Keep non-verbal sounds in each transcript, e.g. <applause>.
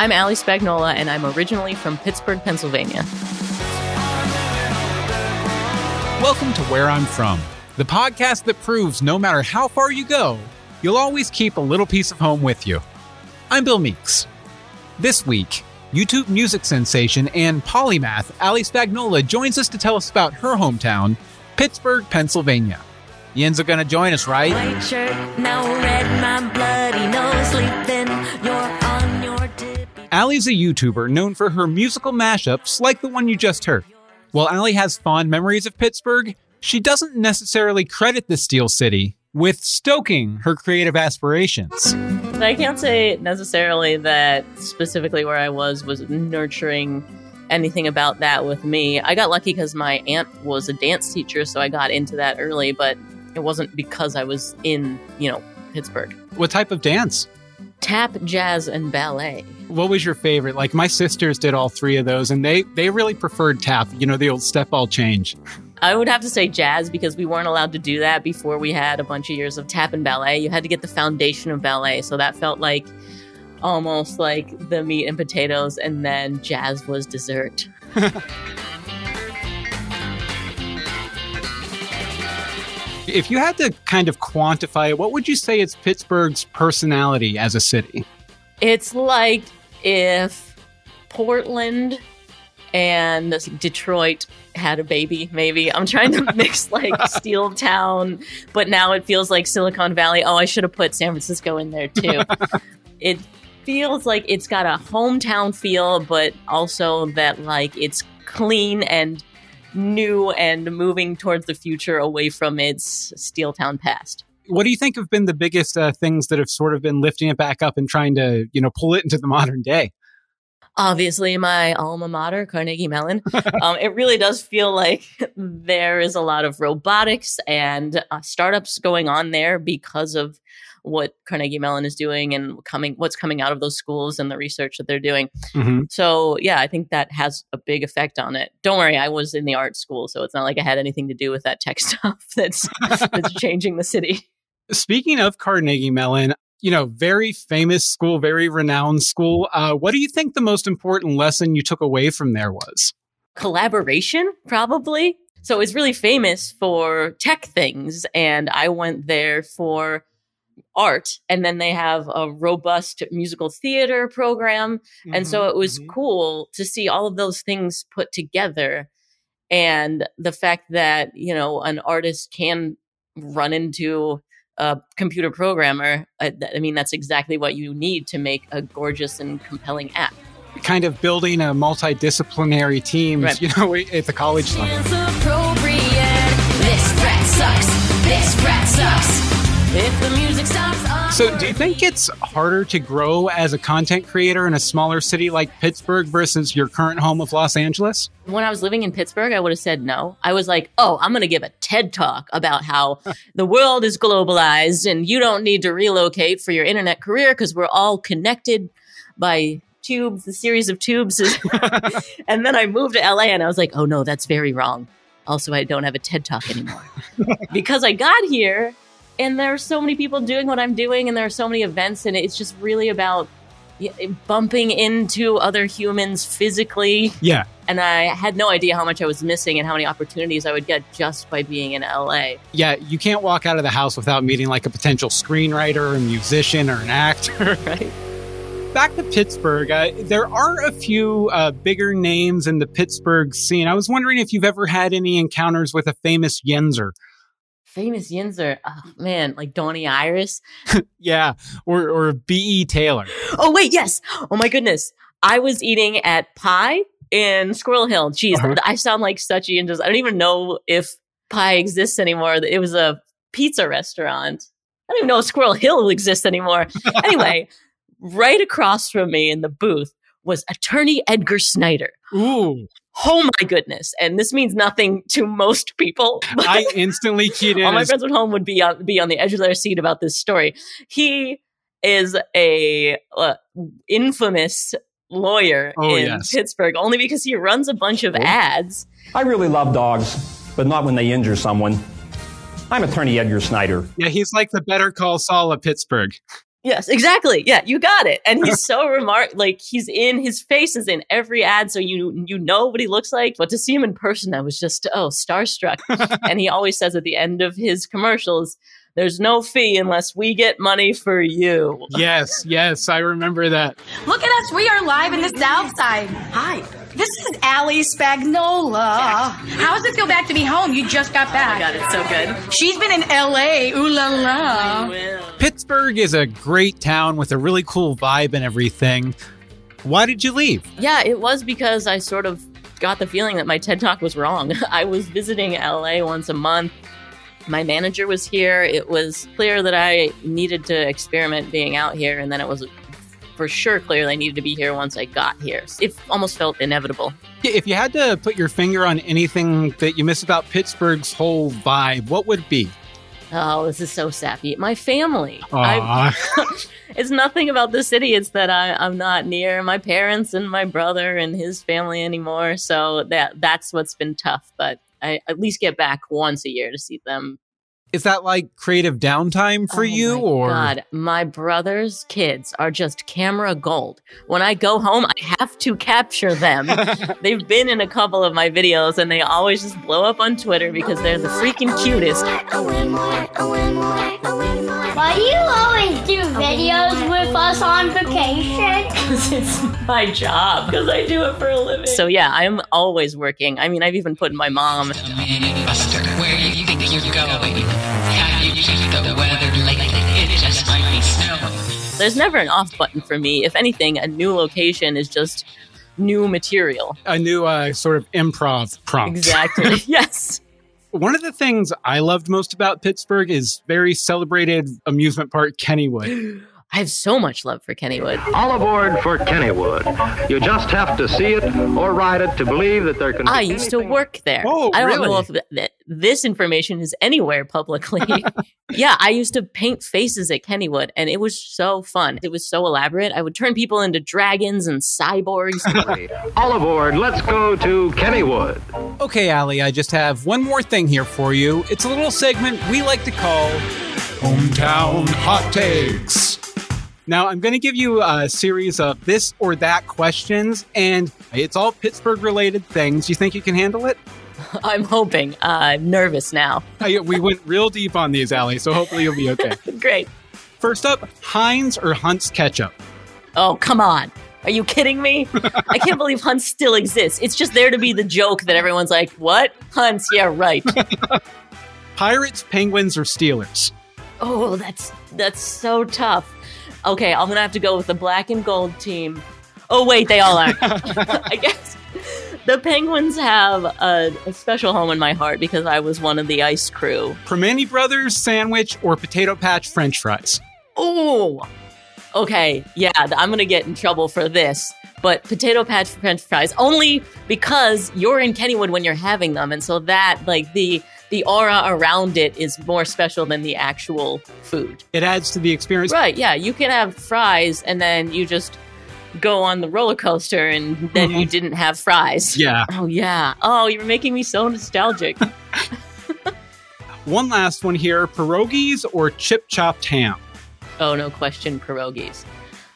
I'm Ali Spagnola, and I'm originally from Pittsburgh, Pennsylvania. Welcome to Where I'm From, the podcast that proves no matter how far you go, you'll always keep a little piece of home with you. I'm Bill Meeks. This week, YouTube music sensation and polymath Ali Spagnola joins us to tell us about her hometown, Pittsburgh, Pennsylvania. Yins are going to join us, right? Ali's a YouTuber known for her musical mashups like the one you just heard. While Ali has fond memories of Pittsburgh, she doesn't necessarily credit the Steel City with stoking her creative aspirations. I can't say necessarily that specifically where I was was nurturing anything about that with me. I got lucky because my aunt was a dance teacher, so I got into that early, but it wasn't because I was in, you know, Pittsburgh. What type of dance? Tap, jazz, and ballet. What was your favorite? Like my sisters did all three of those and they they really preferred tap, you know, the old step ball change. I would have to say jazz because we weren't allowed to do that before we had a bunch of years of tap and ballet. You had to get the foundation of ballet, so that felt like almost like the meat and potatoes, and then jazz was dessert. <laughs> If you had to kind of quantify it, what would you say is Pittsburgh's personality as a city? It's like if Portland and Detroit had a baby, maybe. I'm trying to <laughs> mix like Steel Town, but now it feels like Silicon Valley. Oh, I should have put San Francisco in there too. <laughs> it feels like it's got a hometown feel, but also that like it's clean and new and moving towards the future away from its Steel Town past. What do you think have been the biggest uh, things that have sort of been lifting it back up and trying to, you know, pull it into the modern day? Obviously my alma mater, Carnegie Mellon. <laughs> um, it really does feel like there is a lot of robotics and uh, startups going on there because of what Carnegie Mellon is doing and coming what's coming out of those schools and the research that they're doing. Mm-hmm. So yeah, I think that has a big effect on it. Don't worry, I was in the art school, so it's not like I had anything to do with that tech <laughs> stuff that's that's changing the city. Speaking of Carnegie Mellon, you know, very famous school, very renowned school. Uh, what do you think the most important lesson you took away from there was? collaboration, probably. So it's really famous for tech things. And I went there for art. And then they have a robust musical theater program. And so it was mhm. cool to see all of those things put together. And the fact that, you know, an artist can run into a computer programmer, uh, I, I mean, that's exactly what you need to make a gorgeous and compelling app. kind of building a multidisciplinary team, Right. you know, <laughs> at the college level. This frat sucks. This frat sucks. If the music stops, I'm So, do you think it's harder to grow as a content creator in a smaller city like Pittsburgh versus your current home of Los Angeles? when I was living in Pittsburgh, I would have said no. I was like, oh, I'm going to give a TED talk about how <laughs> the world is globalized and you don't need to relocate for your internet career because we're all connected by tubes, the series of tubes. <laughs> and then I moved to LA and I was like, oh no, that's very wrong. Also, I don't have a TED talk anymore <laughs> because I got here and there are so many people doing what I'm doing and there are so many events and it's just really about bumping into other humans physically Yeah. and I had no idea how much I was missing and how many opportunities I would get just by being in LA. Yeah, you can't walk out of the house without meeting like a potential screenwriter, a musician, or an actor. <laughs> Right. Back to Pittsburgh, uh, there are a few uh, bigger names in the Pittsburgh scene. I was wondering if you've ever had any encounters with a famous Yinzer. Famous Yinzer. Oh man, like Donnie Iris. <laughs> Yeah, or or B.E. Taylor. Oh wait, yes. Oh my goodness. I was eating at Pie in Squirrel Hill. Jeez, Uh-huh. I sound like such a Yinzers. I don't even know if Pie exists anymore. It was a pizza restaurant. I don't even know if Squirrel Hill exists anymore. <laughs> anyway, right across from me in the booth was attorney Edgar Snyder. Ooh, Oh my goodness. And this means nothing to most people. but <laughs> I instantly keyed in. all my friends at home would be on, be on the edge of their seat about this story. He is a uh, infamous lawyer Oh, in yes. Pittsburgh only because he runs a bunch of ads. I really love dogs, but not when they injure someone. I'm attorney Edgar Snyder. yeah, he's like the Better Call Saul of Pittsburgh. Yes, exactly. Yeah, you got it. And he's <laughs> so remark like he's in his face is in every ad, so you you know what he looks like. But to see him in person, I was just oh starstruck. <laughs> and he always says at the end of his commercials, "There's no fee unless we get money for you." Yes, yes, I remember that. Look at us. We are live in the South Side. Hi. This is Ali Spagnola. How does it feel back to be home? You just got back. Oh God, it's so good. She's been in LA. Ooh la la. Pittsburgh is a great town with a really cool vibe and everything. Why did you leave? Yeah, it was because I sort of got the feeling that my TED Talk was wrong. <laughs> I was visiting LA once a month. My manager was here. It was clear that I needed to experiment being out here, and then it was for sure clear that I needed to be here once I got here. It almost felt inevitable. If you had to put your finger on anything that you miss about Pittsburgh's whole vibe, what would it be? Oh, this is so sappy. My family. <laughs> It's nothing about the city. It's that I, I'm not near my parents and my brother and his family anymore. So that that's what's been tough. But I at least get back once a year to see them. Is that like creative downtime for Oh you my or God, my brother's kids are just camera gold. When I go home, I have to capture them. <laughs> They've been in a couple of my videos and they always just blow up on Twitter because they're the freaking cutest. Why do you always do videos with us on vacation? <laughs> Because it's my job because I do it for a living. So yeah, I'm always working. I mean, I've even put my mom. You're going? Have you checked the weather lately? It just might be snowing. There's never an off button for me. If anything, a new location is just new material. a new uh, sort of improv prompt? Exactly. <laughs> yes. One of the things I loved most about Pittsburgh is very celebrated amusement park Kennywood. <gasps> <gasps> <gasps> I have so much love for Kennywood. All aboard for Kennywood. You just have to see it or ride it to believe that there can be I used to work there. Oh, I don't know if th- th- this information is anywhere publicly. <laughs> yeah, I used to paint faces at Kennywood and it was so fun. It was so elaborate. I would turn people into dragons and cyborgs. <laughs> All aboard, let's go to Kennywood. Okay, Ali, I just have one more thing here for you. It's a little segment we like to call Hometown Hot Takes. Now, I'm going to give you a series of this or that questions, and it's all Pittsburgh related things. You think you can handle it? <laughs> I'm hoping. Uh, I'm nervous now. <laughs> We went real deep on these, Ali, so hopefully you'll be okay. <laughs> Great. First up, Heinz or Hunt's ketchup? Oh, come on. Are you kidding me? I can't believe Hunt still exists. It's just there to be the joke that everyone's like, what? Hunts? Yeah, right. Pirates, Penguins, or Steelers? Oh, that's that's so tough. Okay, I'm gonna have to go with the black and gold team. Oh wait, they all are. <laughs> <laughs> I guess the Penguins have a, a special home in my heart because I was one of the ice crew. Primanti Brothers sandwich or potato patch french fries? Oh, okay, yeah, I'm gonna get in trouble for this. But potato patch French fries only because you're in Kennywood when you're having them, and so that like the the aura around it is more special than the actual food. It adds to the experience. Right, yeah. You can have fries and then you just go on the roller coaster and then you mm-hmm. didn't have fries. Yeah. <laughs> Oh, yeah. Oh, you're making me so nostalgic. <laughs> <laughs> One last one here pierogies or chip chopped ham? oh, no question, pierogies.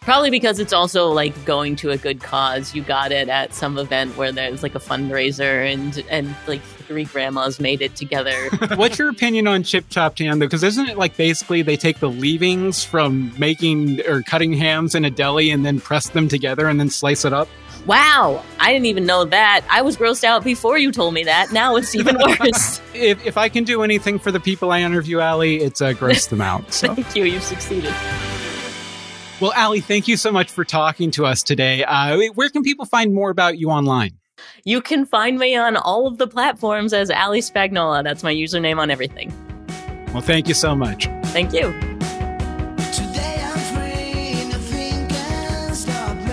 Probably because it's also like going to a good cause. You got it at some event where there's like a fundraiser and and like three grandmas made it together. <laughs> What's your opinion on chip chopped ham though? Because isn't it like basically they take the leavings from making or cutting hams in a deli and then press them together and then slice it up? wow, I didn't even know that. I was grossed out before you told me that. Now it's even <laughs> worse. If, if I can do anything for the people I interview, Ali, it's uh, gross them out. So. <laughs> Thank you. You've succeeded. Well, Ali, thank you so much for talking to us today. Uh, where can people find more about you online? You can find me on all of the platforms as Ali Spagnola. That's my username on everything. Well, thank you so much. Thank you. Today I'm free, nothing can stop me.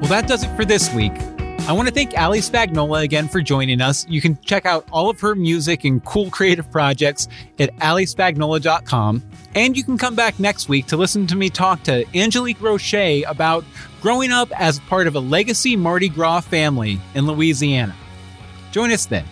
Well, that does it for this week. I want to thank Ali Spagnola again for joining us. You can check out all of her music and cool creative projects at alispagnola.com. And you can come back next week to listen to me talk to Angelique Roche about growing up as part of a legacy Mardi Gras family in Louisiana. Join us then.